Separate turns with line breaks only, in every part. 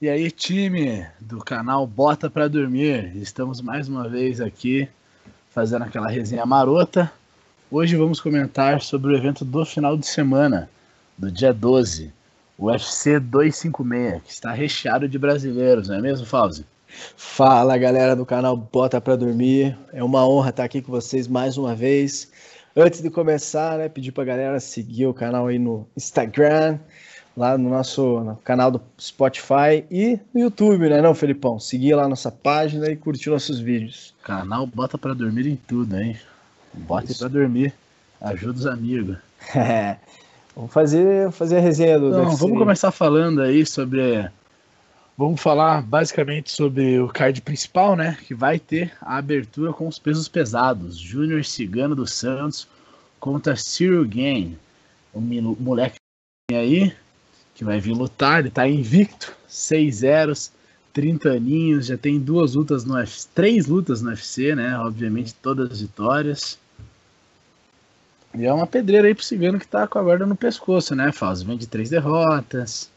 E aí, time do canal Bota para Dormir, estamos mais uma vez aqui fazendo aquela resenha marota. Hoje vamos comentar sobre o evento do final de semana, do dia 12, o UFC 256, que está recheado de brasileiros, não é mesmo, Fauzi?
Fala galera do canal Bota para Dormir, é uma honra estar aqui com vocês mais uma vez. Antes de começar, né, pedir para galera seguir o canal aí no Instagram, lá no nosso no canal do Spotify e no YouTube, né, não, Felipão? Seguir lá nossa página e curtir nossos vídeos.
Canal Bota para Dormir em tudo, hein? Bota para dormir, ajuda os amigos.
É, vamos fazer, fazer a resenha do
Então, vamos começar falando aí sobre Vamos falar basicamente sobre o card principal, né? Que vai ter a abertura com os pesos pesados. Júnior Cigano dos Santos contra Cyril Gain. O moleque aí que vai vir lutar, ele tá invicto, 6 zeros, 30 aninhos, já tem duas lutas no UFC, três lutas no UFC, né? Obviamente todas vitórias. E é uma pedreira aí pro Cigano que tá com a guarda no pescoço, né, Fausto? Vem de três derrotas.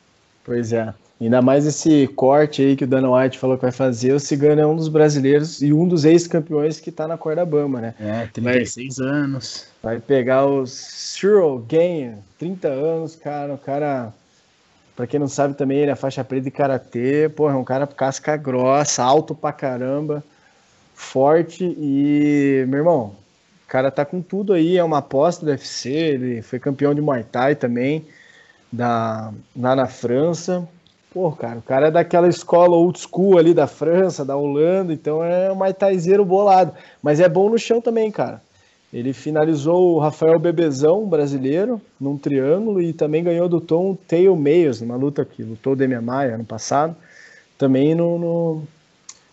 Pois é. Ainda mais esse corte aí que o Dana White falou que vai fazer. O Cigano é um dos brasileiros e um dos ex-campeões que tá na corda bamba, né?
É, 36 vai, anos.
Vai pegar o Cyril Gain, 30 anos, cara. O cara Pra quem não sabe também, ele é faixa preta de karatê, porra, é um cara casca grossa, alto pra caramba, forte e, meu irmão, o cara tá com tudo aí, é uma aposta do UFC, ele foi campeão de Muay Thai também, da, lá na França. Pô, cara, o cara é daquela escola old school ali da França, da Holanda, então é um Muay Thaizeiro bolado. Mas é bom no chão também, cara. Ele finalizou o Rafael Bebezão, brasileiro, num triângulo e também ganhou do Tom Tail Meios, numa luta que lutou o Demian Maia ano passado. Também no, no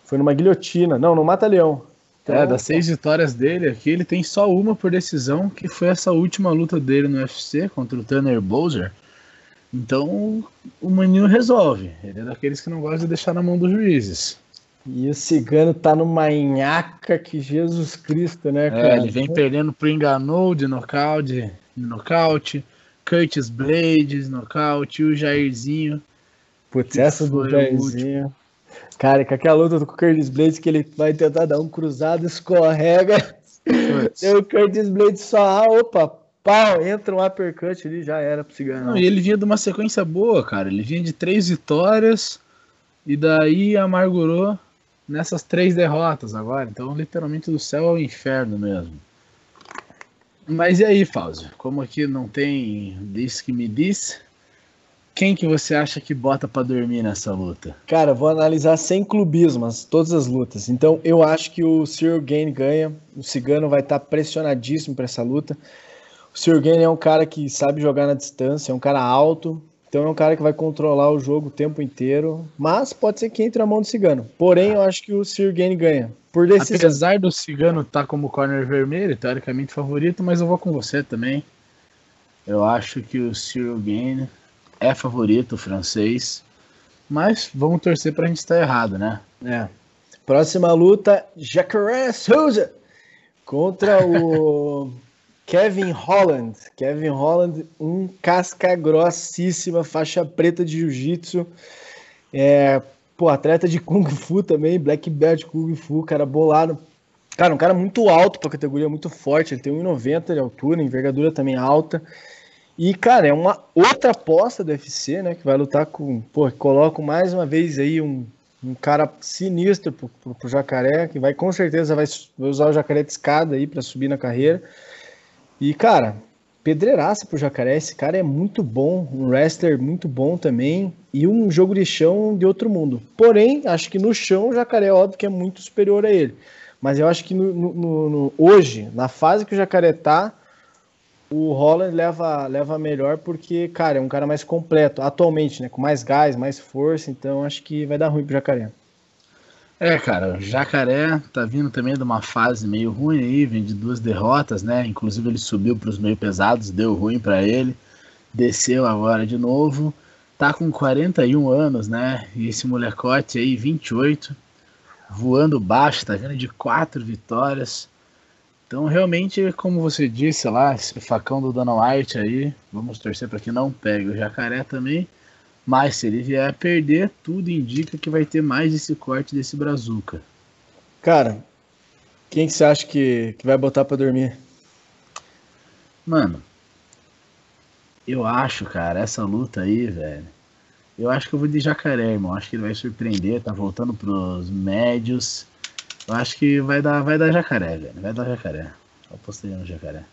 foi numa guilhotina, não, no Mata-Leão.
Então, é, das seis vitórias dele aqui, ele tem só uma por decisão, que foi essa última luta dele no UFC contra o Tanner Bowser. Então o Maninho resolve. Ele é daqueles que não gosta de deixar na mão dos juízes.
E o Cigano tá numa nhaca que Jesus Cristo, né, é, cara?
É, ele vem perdendo pro Enganou de nocaute, de nocaute, Curtis Blades, nocaute, o Jairzinho.
Putz, essa do Jairzinho. Cara, com aquela luta com o Curtis Blades que ele vai tentar dar um cruzado, escorrega. E o Curtis Blades só, ah, opa, pau, entra um uppercut ali, já era pro Cigano. Não,
e ele vinha de uma sequência boa, cara. Ele vinha de três vitórias e daí amargurou nessas três derrotas agora. Então, literalmente, do céu ao inferno mesmo. Mas e aí, Fausto? Como aqui não tem disse que me disse, quem que você acha que bota para dormir nessa luta?
Cara, vou analisar sem clubismas todas as lutas. Então, eu acho que o Cyril Gain ganha. O Cigano vai estar tá pressionadíssimo para essa luta. O Cyril Gain é um cara que sabe jogar na distância, é um cara alto, então é um cara que vai controlar o jogo o tempo inteiro, mas pode ser que entre a mão do Cigano. Porém, eu acho que o Sirgane ganha.
Por decisão. Apesar do Cigano estar tá como corner vermelho, teoricamente favorito, mas eu vou com você também. Eu acho que o Sirgane é favorito, o francês. Mas vamos torcer pra gente estar errado, né?
É. Próxima luta, Jacaré Souza contra o Kevin Holland. Kevin Holland, um casca grossíssima, faixa preta de jiu-jitsu. É, pô, atleta de Kung Fu também, black belt Kung Fu, cara bolado. Cara, um cara muito alto pra categoria, muito forte. Ele tem 1,90 de altura, envergadura também alta. E, cara, é uma outra aposta do UFC, né? Que vai lutar com. Pô, coloco mais uma vez aí um, um cara sinistro pro, pro, pro jacaré, que vai com certeza vai, vai usar o jacaré de escada aí para subir na carreira. E, cara, pedreiraça pro Jacaré. Esse cara é muito bom, um wrestler muito bom também. E um jogo de chão de outro mundo. Porém, acho que no chão o Jacaré, é óbvio que é muito superior a ele. Mas eu acho que no, no, no, hoje, na fase que o Jacaré tá, o Holland leva, leva melhor porque, cara, é um cara mais completo, atualmente, né? Com mais gás, mais força, então acho que vai dar ruim pro Jacaré.
É, cara, o Jacaré tá vindo também de uma fase meio ruim aí, vem de duas derrotas, né? Inclusive ele subiu para os meio pesados, deu ruim para ele, desceu agora de novo, tá com 41 anos, né? E esse molecote aí, 28, voando baixo, tá vindo de quatro vitórias. Então, realmente, como você disse lá, esse facão do Dana White aí, vamos torcer para que não pegue o Jacaré também. Mas se ele vier a perder, tudo indica que vai ter mais esse corte desse Brazuca.
Cara, quem que você acha que, que vai botar para dormir?
Mano, eu acho, cara, essa luta aí, velho. Eu acho que eu vou de jacaré, irmão. Acho que ele vai surpreender, tá voltando pros médios. Eu acho que vai dar, vai dar jacaré, velho. Vai dar jacaré. Eu apostei no jacaré.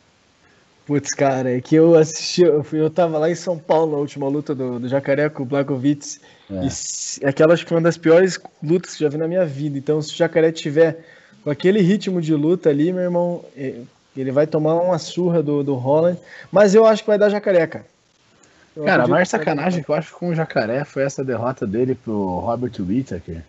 Putz, cara, é que eu assisti, eu, fui, eu tava lá em São Paulo na última luta do, do Jacaré com o Blakovic. É. E aquela acho que foi uma das piores lutas que já vi na minha vida. Então, se o Jacaré tiver com aquele ritmo de luta ali, meu irmão, ele vai tomar uma surra do, do Holland. Mas eu acho que vai dar Jacaré, cara.
Eu cara, a maior sacanagem que eu acho com o Jacaré foi essa derrota dele pro Robert Whittaker.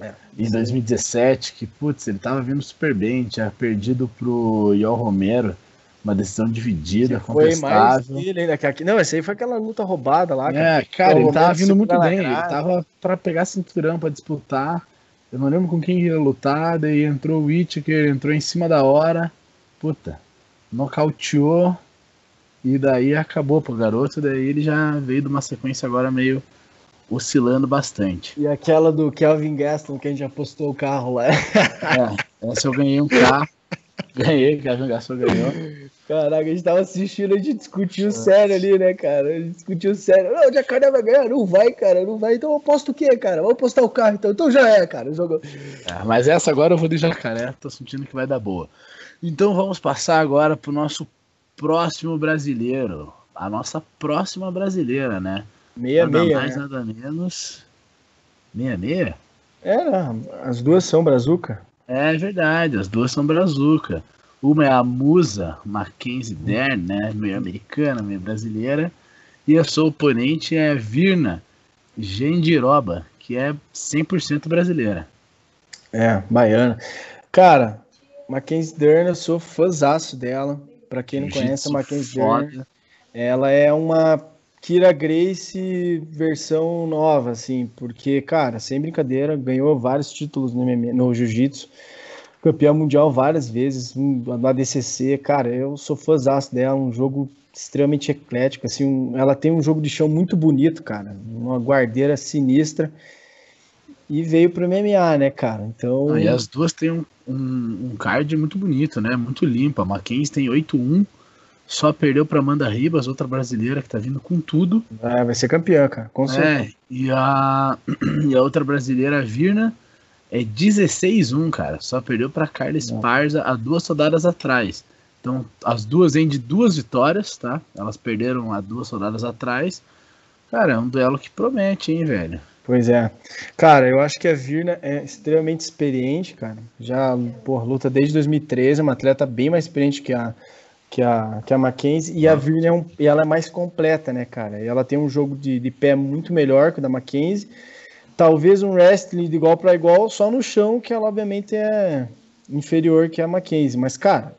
É, em 2017, que, putz, ele tava vindo super bem, tinha perdido pro Iol Romero uma decisão dividida, que contestável. Foi mais
dele ainda que aqui. Não, esse aí foi aquela luta roubada lá.
Cara. É, cara, ele tava vindo muito bem. Ele tava pra pegar cinturão pra disputar. Eu não lembro com quem ia lutar. Daí entrou o Whittaker, entrou em cima da hora. Puta, nocauteou. E daí acabou pro garoto. Daí ele já veio de uma sequência agora meio oscilando bastante.
E aquela do Kelvin Gaston, que a gente apostou o carro lá.
é, essa eu ganhei um carro. Ganhei, Kelvin Gaston ganhou.
Caraca, a gente tava assistindo, a gente discutiu sério ali, né, cara? A gente discutiu sério. Não, o Jacaré vai ganhar? Não vai, cara, não vai. Então eu aposto o quê, cara? Vou apostar o carro, então. Então já é, cara. Jogou.
É, mas essa agora eu vou de Jacaré, tô sentindo que vai dar boa. Então vamos passar agora pro nosso próximo brasileiro. A nossa próxima brasileira, né?
Meia
nada
meia.
mais,
né?
nada menos. Meia meia?
É, as duas são brazuca.
É verdade, as duas são brazuca. Uma é a musa Mackenzie Dern, né, meio americana, meio brasileira, e a sua oponente é Virna Gendiroba, que é 100% brasileira.
É, baiana. Cara, Mackenzie Dern, eu sou fãzaço dela. Para quem não conhece a Mackenzie Dern, ela é uma Kira Grace versão nova, assim, porque, cara, sem brincadeira, ganhou vários títulos no, no jiu-jitsu campeã mundial várias vezes na DCC, cara, eu sou fãzaço dela, um jogo extremamente eclético, assim, um, ela tem um jogo de chão muito bonito, cara, uma guardeira sinistra e veio pro MMA, né, cara, então...
Ah, e as duas têm um, um, um, card muito bonito, né, muito limpa, a Mackenzie tem 8-1, só perdeu para Amanda Ribas, outra brasileira que tá vindo com tudo.
É, vai ser campeã, cara, com certeza.
É, e a, e a outra brasileira, a Virna, é 16-1, cara. Só perdeu para Carla Esparza há duas rodadas atrás. Então, as duas vêm de duas vitórias, tá? Elas perderam há duas rodadas atrás. Cara, é um duelo que promete, hein, velho?
Pois é. Cara, eu acho que a Virna é extremamente experiente, cara. Já, por luta desde 2013, é uma atleta bem mais experiente que a, que a, que a Mackenzie. E a Virna é um, ela é mais completa, né, cara? E ela tem um jogo de, de pé muito melhor que o da Mackenzie talvez um wrestling de igual para igual só no chão, que ela obviamente é inferior que a Mackenzie. Mas, cara,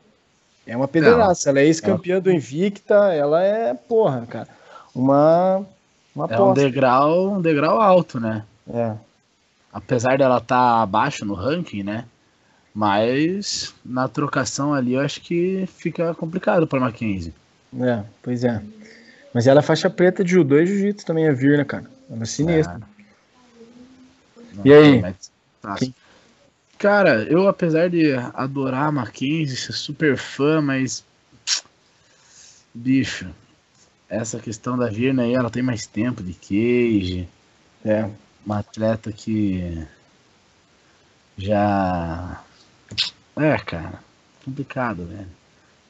é uma pederaça. Ela é ex-campeã do Invicta, ela é, porra, cara, uma, uma
É um degrau, um degrau alto, né?
É.
Apesar dela estar tá abaixo no ranking, né? Mas na trocação ali eu acho que fica complicado para Mackenzie.
É, pois é. Mas ela é faixa preta de judô e jiu-jitsu também, a Virna, cara. Ela é sinistra. É. E aí?
Tá. Cara, eu apesar de adorar a Mackenzie, ser super fã, mas. Bicho, essa questão da Virna aí, ela tem mais tempo de cage.
É.
Uma atleta que já. É, cara, complicado, velho.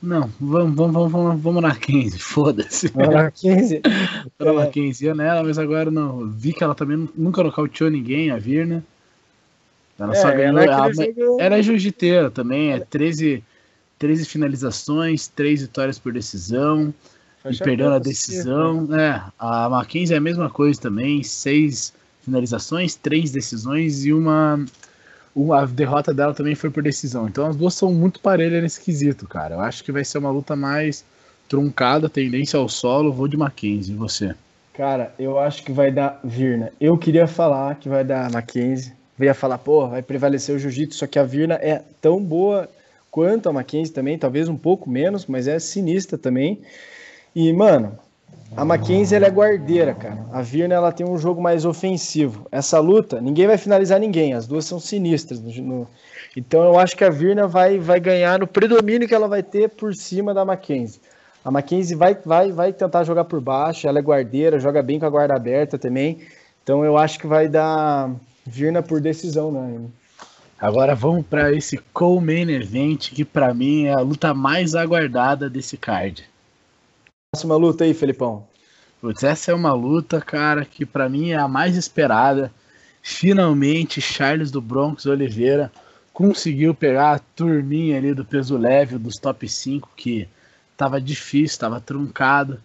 Não, vamos, vamos, vamos, vamos na 15, foda-se.
Vamos na 15?
Vamos na 15 ia nela, mas agora não. Vi que ela também nunca nocauteou ninguém, a Virna. Ela é, só ganhou. Ela, jogo... ela é jiu-jiteira também, é 13, 13 finalizações, 3 vitórias por decisão. e perdeu na decisão. Né? É, a Mackenzie é a mesma coisa também, 6 finalizações, 3 decisões e uma a derrota dela também foi por decisão. Então as duas são muito parelhas nesse quesito, cara. Eu acho que vai ser uma luta mais truncada, tendência ao solo. Vou de Mackenzie, e você?
Cara, eu acho que vai dar Virna. Eu queria falar que vai dar Mackenzie. Eu ia falar, pô, vai prevalecer o jiu-jitsu, só que a Virna é tão boa quanto a Mackenzie também, talvez um pouco menos, mas é sinistra também. E, mano, A Mackenzie ela é guardeira, cara. A Virna ela tem um jogo mais ofensivo. Essa luta, ninguém vai finalizar ninguém. As duas são sinistras. No, no... Então eu acho que a Virna vai, vai ganhar no predomínio que ela vai ter por cima da Mackenzie. A Mackenzie vai, vai, vai tentar jogar por baixo. Ela é guardeira, joga bem com a guarda aberta também. Então eu acho que vai dar Virna por decisão, né?
Agora vamos para esse co-main event que para mim é a luta mais aguardada desse card.
Próxima luta aí, Felipão.
Putz, essa é uma luta, cara, que para mim é a mais esperada. Finalmente, Charles do Bronx Oliveira conseguiu pegar a turminha ali do peso leve dos top 5, que tava difícil, tava truncado.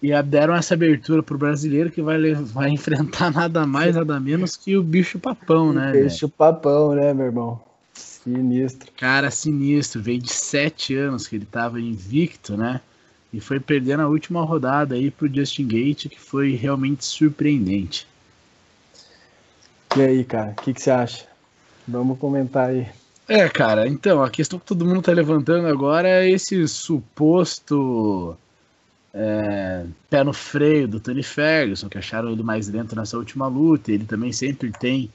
E deram essa abertura pro brasileiro que vai, vai enfrentar nada mais, nada menos que o bicho papão, né?
Bicho papão, né, meu irmão? Sinistro.
Cara, sinistro. Veio de sete anos que ele tava invicto, né? E foi perder na última rodada aí pro Justin Gate, que foi realmente surpreendente.
E aí, cara, o que, que você acha? Vamos comentar aí.
É, cara, então, a questão que todo mundo tá levantando agora é esse suposto é, pé no freio do Tony Ferguson, que acharam ele mais lento nessa última luta. Ele também sempre tem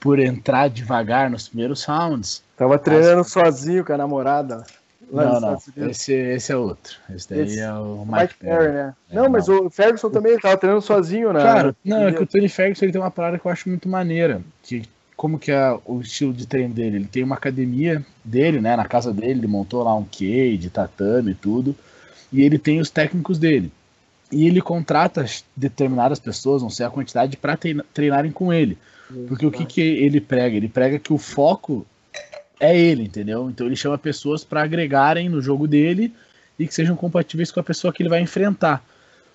por entrar devagar nos primeiros rounds.
Tava treinando sozinho com a namorada.
Não, não, esse, esse é outro. Esse daí esse, é o Mike, Mike Perry,
Perry né? É, não, mas não. o Ferguson também tava treinando sozinho, né?
Cara, não, é que o Tony Ferguson ele tem uma parada que eu acho muito maneira. Que, como que é o estilo de treino dele? Ele tem uma academia dele, né? Na casa dele, ele montou lá um cage, tatame e tudo e ele tem os técnicos dele. E ele contrata determinadas pessoas, não sei a quantidade, para treinarem com ele. Porque o que, que ele prega? Ele prega que o foco é ele, entendeu? Então ele chama pessoas para agregarem no jogo dele e que sejam compatíveis com a pessoa que ele vai enfrentar.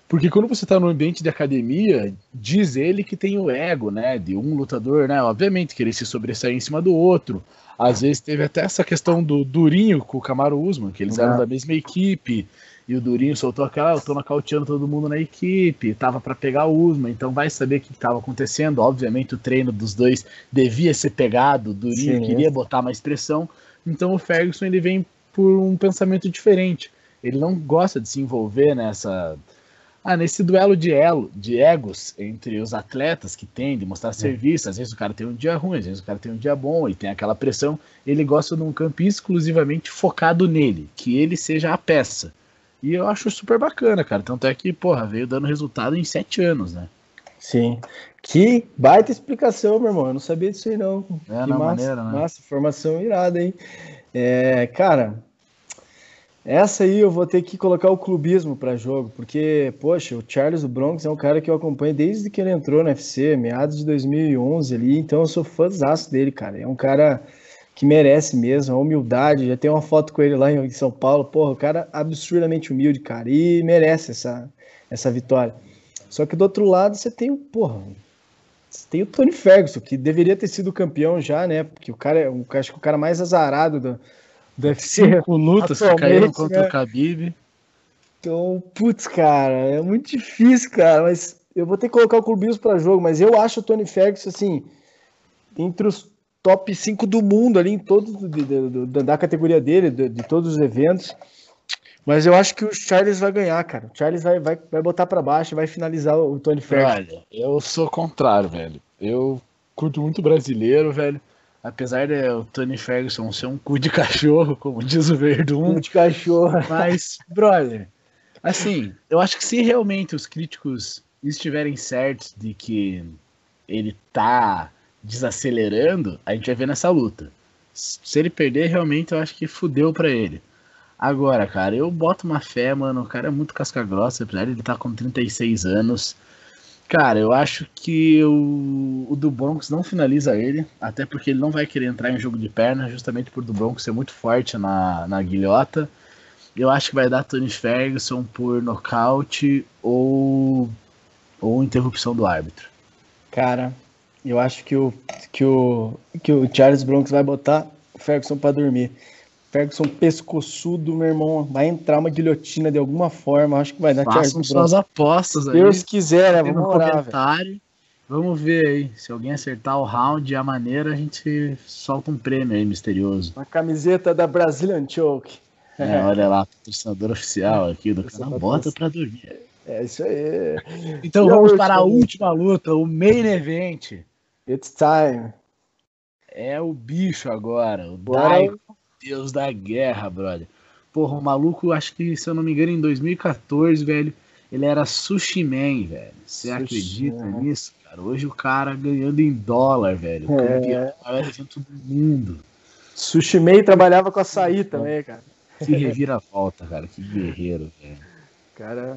Porque quando você está no ambiente de academia, diz ele que tem o ego, né? De um lutador, né? Obviamente, querer se sobressair em cima do outro. Às vezes teve até essa questão do Durinho com o Camaro Usman, que eles eram da mesma equipe. E o Durinho soltou aquela, eu tô nocauteando todo mundo na equipe, tava para pegar o Usman, então vai saber o que estava acontecendo. Obviamente o treino dos dois devia ser pegado, o Durinho Sim, queria botar mais pressão. Então o Ferguson ele vem por um pensamento diferente. Ele não gosta de se envolver nessa ah, nesse duelo de elo, de egos entre os atletas que tem de mostrar é. serviço, às vezes o cara tem um dia ruim, às vezes o cara tem um dia bom e tem aquela pressão, ele gosta de um campo exclusivamente focado nele, que ele seja a peça. E eu acho super bacana, cara. Tanto é que, porra, veio dando resultado em sete anos, né?
Sim. Que baita explicação, meu irmão. Eu não sabia disso aí, não.
É,
que
na massa, maneira, né?
Massa, informação irada, hein? É, cara, essa aí eu vou ter que colocar o clubismo para jogo, porque, poxa, o Charles do Bronx é um cara que eu acompanho desde que ele entrou no UFC, meados de 2011 ali, então eu sou fãzaço dele, cara. É um cara que merece mesmo, a humildade. Já tem uma foto com ele lá em São Paulo. Porra, o cara absurdamente humilde, cara, e merece essa, essa vitória. Só que do outro lado você tem o, porra, você tem o Tony Ferguson, que deveria ter sido campeão já, né? Porque o cara é, acho que o cara mais azarado do, do UFC.
Cinco lutas que caíram contra né? o Khabib.
Então, putz, cara, é muito difícil, cara, mas eu vou ter que colocar o clubismo para jogo, mas eu acho o Tony Ferguson, assim, entre os top 5 do mundo ali em todos da categoria dele, de, de, todos os eventos. Mas eu acho que o Charles vai ganhar, cara. O Charles vai, vai, vai botar para baixo, vai finalizar o Tony Ferguson.
Olha, eu sou contrário, velho. Eu curto muito brasileiro, velho. Apesar de o Tony Ferguson ser um cu de cachorro, como diz o Verdun.
Cu de cachorro.
Mas, brother, assim, eu acho que se realmente os críticos estiverem certos de que ele tá desacelerando, a gente vai ver nessa luta. Se ele perder, realmente eu acho que fudeu para ele. Agora, cara, eu boto uma fé, mano. O cara é muito casca-grossa, apesar de ele estar tá com 36 anos. Cara, eu acho que o, o do Bronx não finaliza ele, até porque ele não vai querer entrar em jogo de perna, justamente por do Bronx ser muito forte na, na guilhota. Eu acho que vai dar Tony Ferguson por nocaute ou, ou interrupção do árbitro.
Cara, eu acho que o, que o, que o Charles Bronx vai botar o Ferguson para dormir. Ferguson pescoçudo, meu irmão, vai entrar uma guilhotina de alguma forma. Acho que vai dar
Façam Charles suas apostas aí.
Deus quiser, né? Vamos orar,
comentário. Vamos ver aí. Se alguém acertar o round e a maneira, a gente solta um prêmio aí misterioso.
Uma camiseta da Brazilian Choke.
É, olha lá, patrocinador oficial aqui do canal. Bota pra dormir.
É isso aí.
Então e vamos para a última luta, o main event.
It's time.
É o bicho agora, o Deus da guerra, brother. Porra, o maluco, acho que, se eu não me engano, em 2014, velho, ele era sushi man, velho. Você acredita né? nisso, cara? Hoje o cara ganhando em dólar, velho. O é. maior evento do mundo.
Sushi man trabalhava com açaí também, cara.
Que reviravolta, cara. Que guerreiro, velho.
Cara,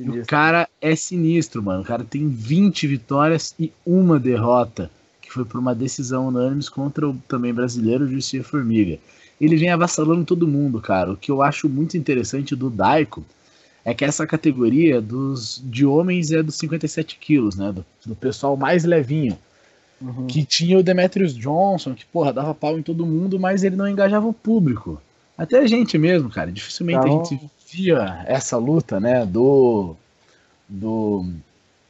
o cara é sinistro, mano. O cara tem 20 vitórias e uma derrota, que foi por uma decisão unânime contra o também brasileiro Jussier Formiga. Ele vem avassalando todo mundo, cara. O que eu acho muito interessante do Daiko é que essa categoria dos de homens é dos 57 quilos, né? Do, do pessoal mais levinho. Uhum. Que tinha o Demetrius Johnson, que, porra, dava pau em todo mundo, mas ele não engajava o público. Até a gente mesmo, cara. Dificilmente não. a gente via essa luta, né? Do. Do.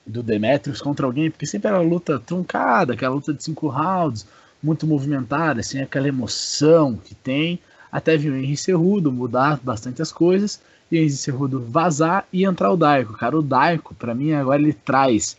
Do Demetrius contra alguém, porque sempre era luta truncada, aquela luta de cinco rounds, muito movimentada, assim, aquela emoção que tem. Até viu o Henry Cerrudo mudar bastante as coisas e Enzi Cerrudo vazar e entrar o Daiko. Cara, o Daiko, para mim, agora ele traz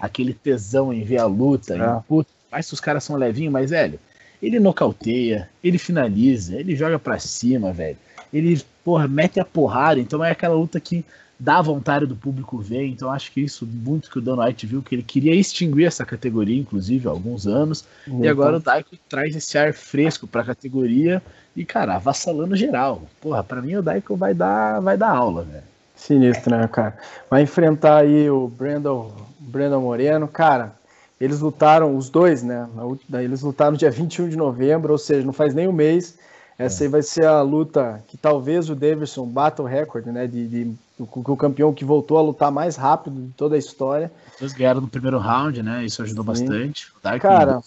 aquele tesão em ver a luta. É. Em, puta, mais que os caras são levinhos, mas, velho, ele nocauteia, ele finaliza, ele joga para cima, velho. Ele, porra, mete a porrada. Então é aquela luta que dá vontade do público ver. Então acho que isso, muito que o Dan White viu, que ele queria extinguir essa categoria, inclusive, há alguns anos. Uhum. E agora o Daiko traz esse ar fresco para a categoria e, cara, avassalando geral. Porra, pra mim o Daiko vai dar, vai dar aula, velho.
Sinistro, né, cara? Vai enfrentar aí o Brandon, Brandon Moreno. Cara, eles lutaram, os dois, né? Eles lutaram dia 21 de novembro, ou seja, não faz nem um mês. Essa é. aí vai ser a luta que talvez o Davidson bata o recorde, né? De, de, o, o campeão que voltou a lutar mais rápido de toda a história.
Eles ganharam no primeiro round, né? Isso ajudou Sim. bastante.
Cara,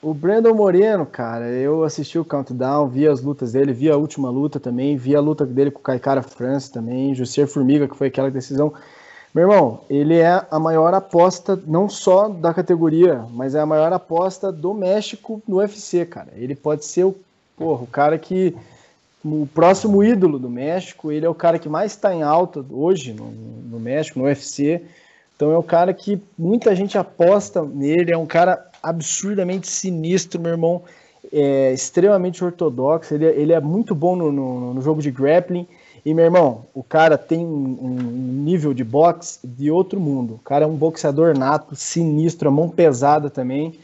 o Brandon Moreno, cara, eu assisti o Countdown, vi as lutas dele, vi a última luta também, vi a luta dele com o Kaikara France também, Jussier Formiga, que foi aquela decisão. Meu irmão, ele é a maior aposta, não só da categoria, mas é a maior aposta do México no UFC, cara. Ele pode ser o, porra, o cara que. O próximo ídolo do México, ele é o cara que mais está em alta hoje no, no México, no UFC. Então é o cara que muita gente aposta nele, é um cara absurdamente sinistro, meu irmão. É extremamente ortodoxo. Ele, é, ele é muito bom no, no, no, jogo de grappling. E, meu irmão, o cara tem um, um, nível de boxe de outro mundo. O cara é um boxeador nato, sinistro, a mão pesada também.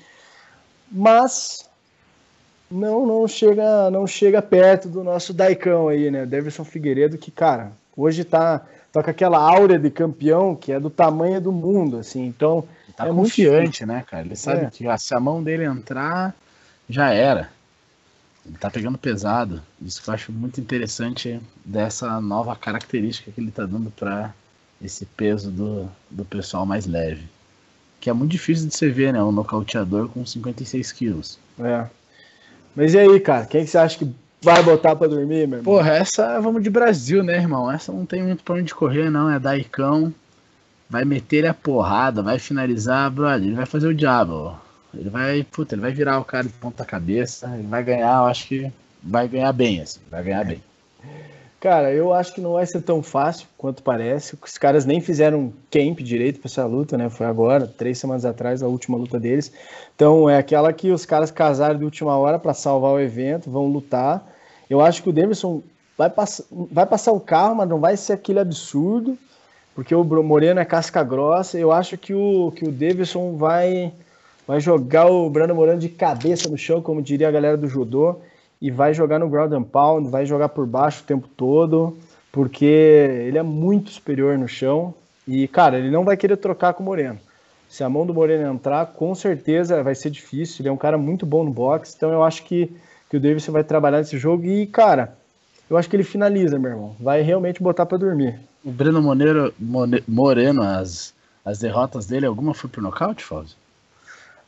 Mas não não chega não chega perto do nosso Daicão aí, né? Davidson Figueiredo, que, cara, hoje tá, tá com aquela áurea de campeão que é do tamanho do mundo, assim. Então,
tá é confiante, né, cara? Ele sabe é. que se a mão dele entrar, já era. Ele tá pegando pesado. Isso que eu acho muito interessante dessa nova característica que ele tá dando para esse peso do, do pessoal mais leve. Que é muito difícil de você ver, né? Um nocauteador com 56 quilos.
É. Mas e aí, cara? Quem que você acha que vai botar para dormir, meu irmão?
Porra, essa vamos de Brasil, né, irmão? Essa não tem muito pra onde correr, não. É Daicão vai meter a porrada, vai finalizar, brother, ele vai fazer o diabo. Ele vai, puta, ele vai virar o cara de ponta cabeça, ele vai ganhar, eu acho que vai ganhar bem, assim, vai ganhar bem.
Cara, eu acho que não vai ser tão fácil quanto parece. Os caras nem fizeram camp direito para essa luta, né? Foi agora, três semanas atrás, a última luta deles. Então é aquela que os caras casaram de última hora para salvar o evento, vão lutar. Eu acho que o Davidson vai, pass vai passar o carro, mas não vai ser aquele absurdo porque o Moreno é casca grossa. Eu acho que o, que o Davidson vai, vai jogar o Brandon Moreno de cabeça no chão, como diria a galera do judô, e vai jogar no ground and pound, vai jogar por baixo o tempo todo, porque ele é muito superior no chão. E, cara, ele não vai querer trocar com o Moreno. Se a mão do Moreno entrar, com certeza vai ser difícil. Ele é um cara muito bom no boxe, então eu acho que, que o Davidson vai trabalhar nesse jogo. E, cara, eu acho que ele finaliza, meu irmão. Vai realmente botar para dormir.
O Breno Monero, Moreno, as, as derrotas dele, alguma foi por nocaute, Fausto?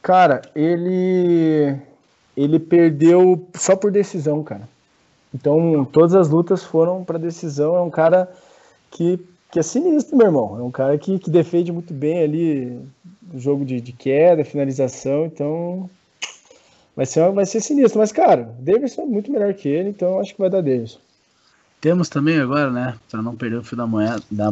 Cara, ele ele perdeu só por decisão, cara. Então, todas as lutas foram para decisão. É um cara que, que é sinistro, meu irmão. É um cara que, que defende muito bem ali o jogo de, de queda, finalização. Então, vai ser, vai ser sinistro. Mas, cara, Davidson é muito melhor que ele, então acho que vai dar Davidson.
Temos também agora, né, para não perder o fio da, moeda, da,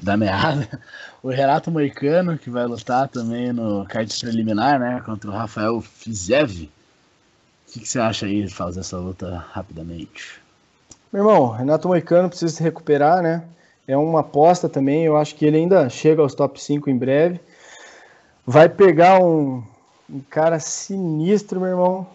da meada, o Renato Moicano, que vai lutar também no card preliminar, né, contra o Rafael Fizev. O que, que você acha aí de fazer essa luta rapidamente?
Meu irmão, Renato Moicano precisa se recuperar, né? É uma aposta também, eu acho que ele ainda chega aos top 5 em breve. Vai pegar um, um cara sinistro, meu irmão.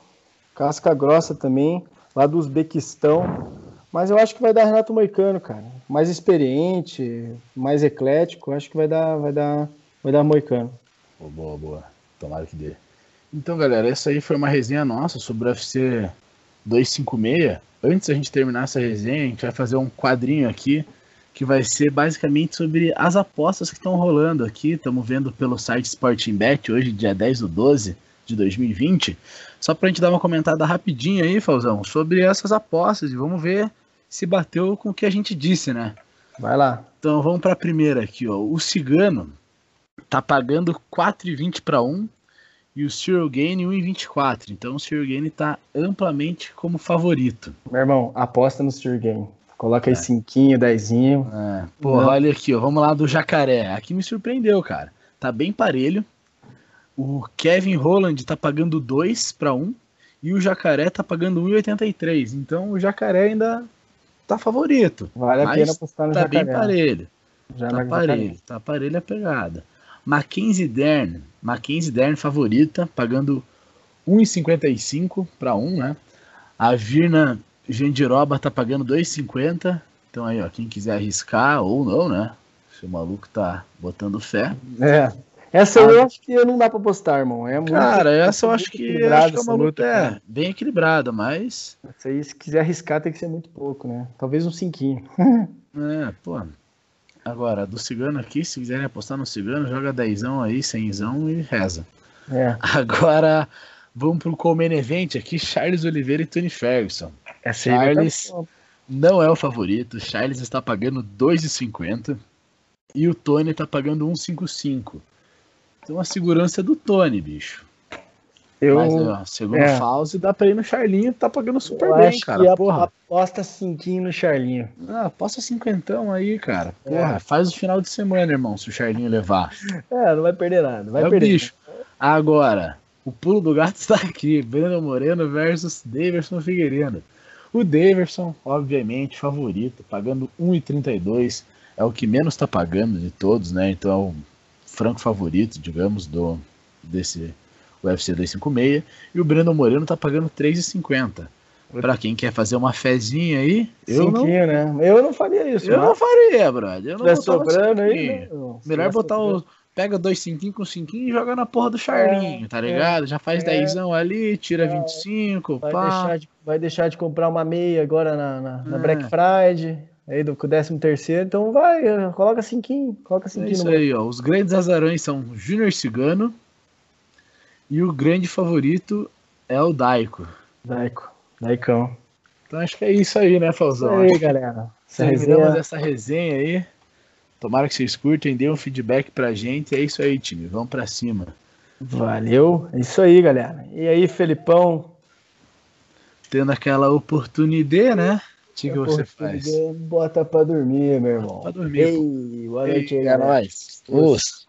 Casca grossa também, lá do Uzbequistão. Mas eu acho que vai dar Renato Moicano, cara. Mais experiente, mais eclético. Acho que vai dar, vai dar, vai dar Moicano.
Boa, boa, boa. Tomara que dê. Então, galera, essa aí foi uma resenha nossa sobre o UFC 256. Antes da gente terminar essa resenha, a gente vai fazer um quadrinho aqui que vai ser basicamente sobre as apostas que estão rolando aqui. Estamos vendo pelo site Sporting Bet, hoje, dia 10 do 12 de 2020. Só para a gente dar uma comentada rapidinho aí, Falzão, sobre essas apostas e vamos ver se bateu com o que a gente disse, né?
Vai lá.
Então vamos para a primeira aqui, ó. O Cigano tá pagando 4,20 para 1 e o Cyril Gain 1,24. Então o Cyril Gain tá amplamente como favorito.
Meu irmão, aposta no Cyril Gain. Coloca aí é. cinquinho, dezinho.
É. Pô, olha aqui, ó. Vamos lá do Jacaré. Aqui me surpreendeu, cara. Tá bem parelho. O Kevin Holland tá pagando 2 para 1 e o Jacaré tá pagando 1,83. Então o Jacaré ainda tá favorito.
Vale a pena apostar no
tá
Jacaré.
bem parelho. Já tá parelho, jacaré. tá parelho a pegada. Mackenzie Dern, Mackenzie Dern favorita, pagando 1,55 para 1, né? A Virna Jandiroba tá pagando 2,50. Então aí, ó, quem quiser arriscar ou não, né? Se o maluco tá botando fé.
É. Essa ah, eu acho que não dá pra postar, irmão. É
muito, cara, essa eu acho que, acho que é uma luta, é, bem equilibrada, mas.
Essa aí, se quiser arriscar, tem que ser muito pouco, né? Talvez um cinquinho.
é, pô. Agora, do cigano aqui, se quiserem apostar no cigano, joga dezão aí, cenzão e reza.
É.
Agora, vamos pro Comen Event aqui, Charles Oliveira e Tony Ferguson.
Essa
Charles não é o favorito. Charles está pagando 2,50 e o Tony está pagando 1,55. Então a segurança é do Tony, bicho. Eu, Mas, ó, segundo é. Fauzi, dá pra ir no Charlinho, tá pagando super eu bem, cara. porra.
Aposta cinquinho no Charlinho.
Ah, aposta cinquentão aí, cara. Porra, é. faz o final de semana, irmão, se o Charlinho levar.
É, não vai perder nada. Vai
é
perder.
bicho. Agora, o pulo do gato está aqui. Breno Moreno versus Daverson Figueiredo. O Daverson, obviamente, favorito, pagando 1,32. É o que menos está pagando de todos, né? Então é o franco favorito, digamos, do desse UFC 256. E o Breno Moreno está pagando 3,50. Para quem quer fazer uma fezinha aí,
eu Cinquinho, não, né? Eu não faria isso.
Eu mas... não faria, brother. Eu não
sobrando aí,
não. Melhor botar o pega dois cinquinhos com cinquinho e joga na porra do Charlinho, é, tá ligado? É, Já faz é, dezão ali, tira é, 25,
vai
pá.
Deixar de, vai deixar de comprar uma meia agora na, na, na é. Black Friday, aí do 13 terceiro, então vai, coloca cinquinho, coloca cinquinho. É
isso aí, ó, os grandes azarões são Júnior Cigano e o grande favorito é o Daico.
Daico, Daicão.
Então acho que é isso aí, né, Falzão?
Isso aí, galera.
Essa resenha... essa resenha aí. Tomara que vocês curtem, dêem um feedback pra gente. É isso aí, time. Vamos pra cima.
Valeu. É isso aí, galera. E aí, Felipão?
Tendo aquela oportunidade, né? O que, que você faz?
Bota pra dormir, meu irmão.
Bota pra dormir.
Ei, boa noite
aí. É nóis. Os.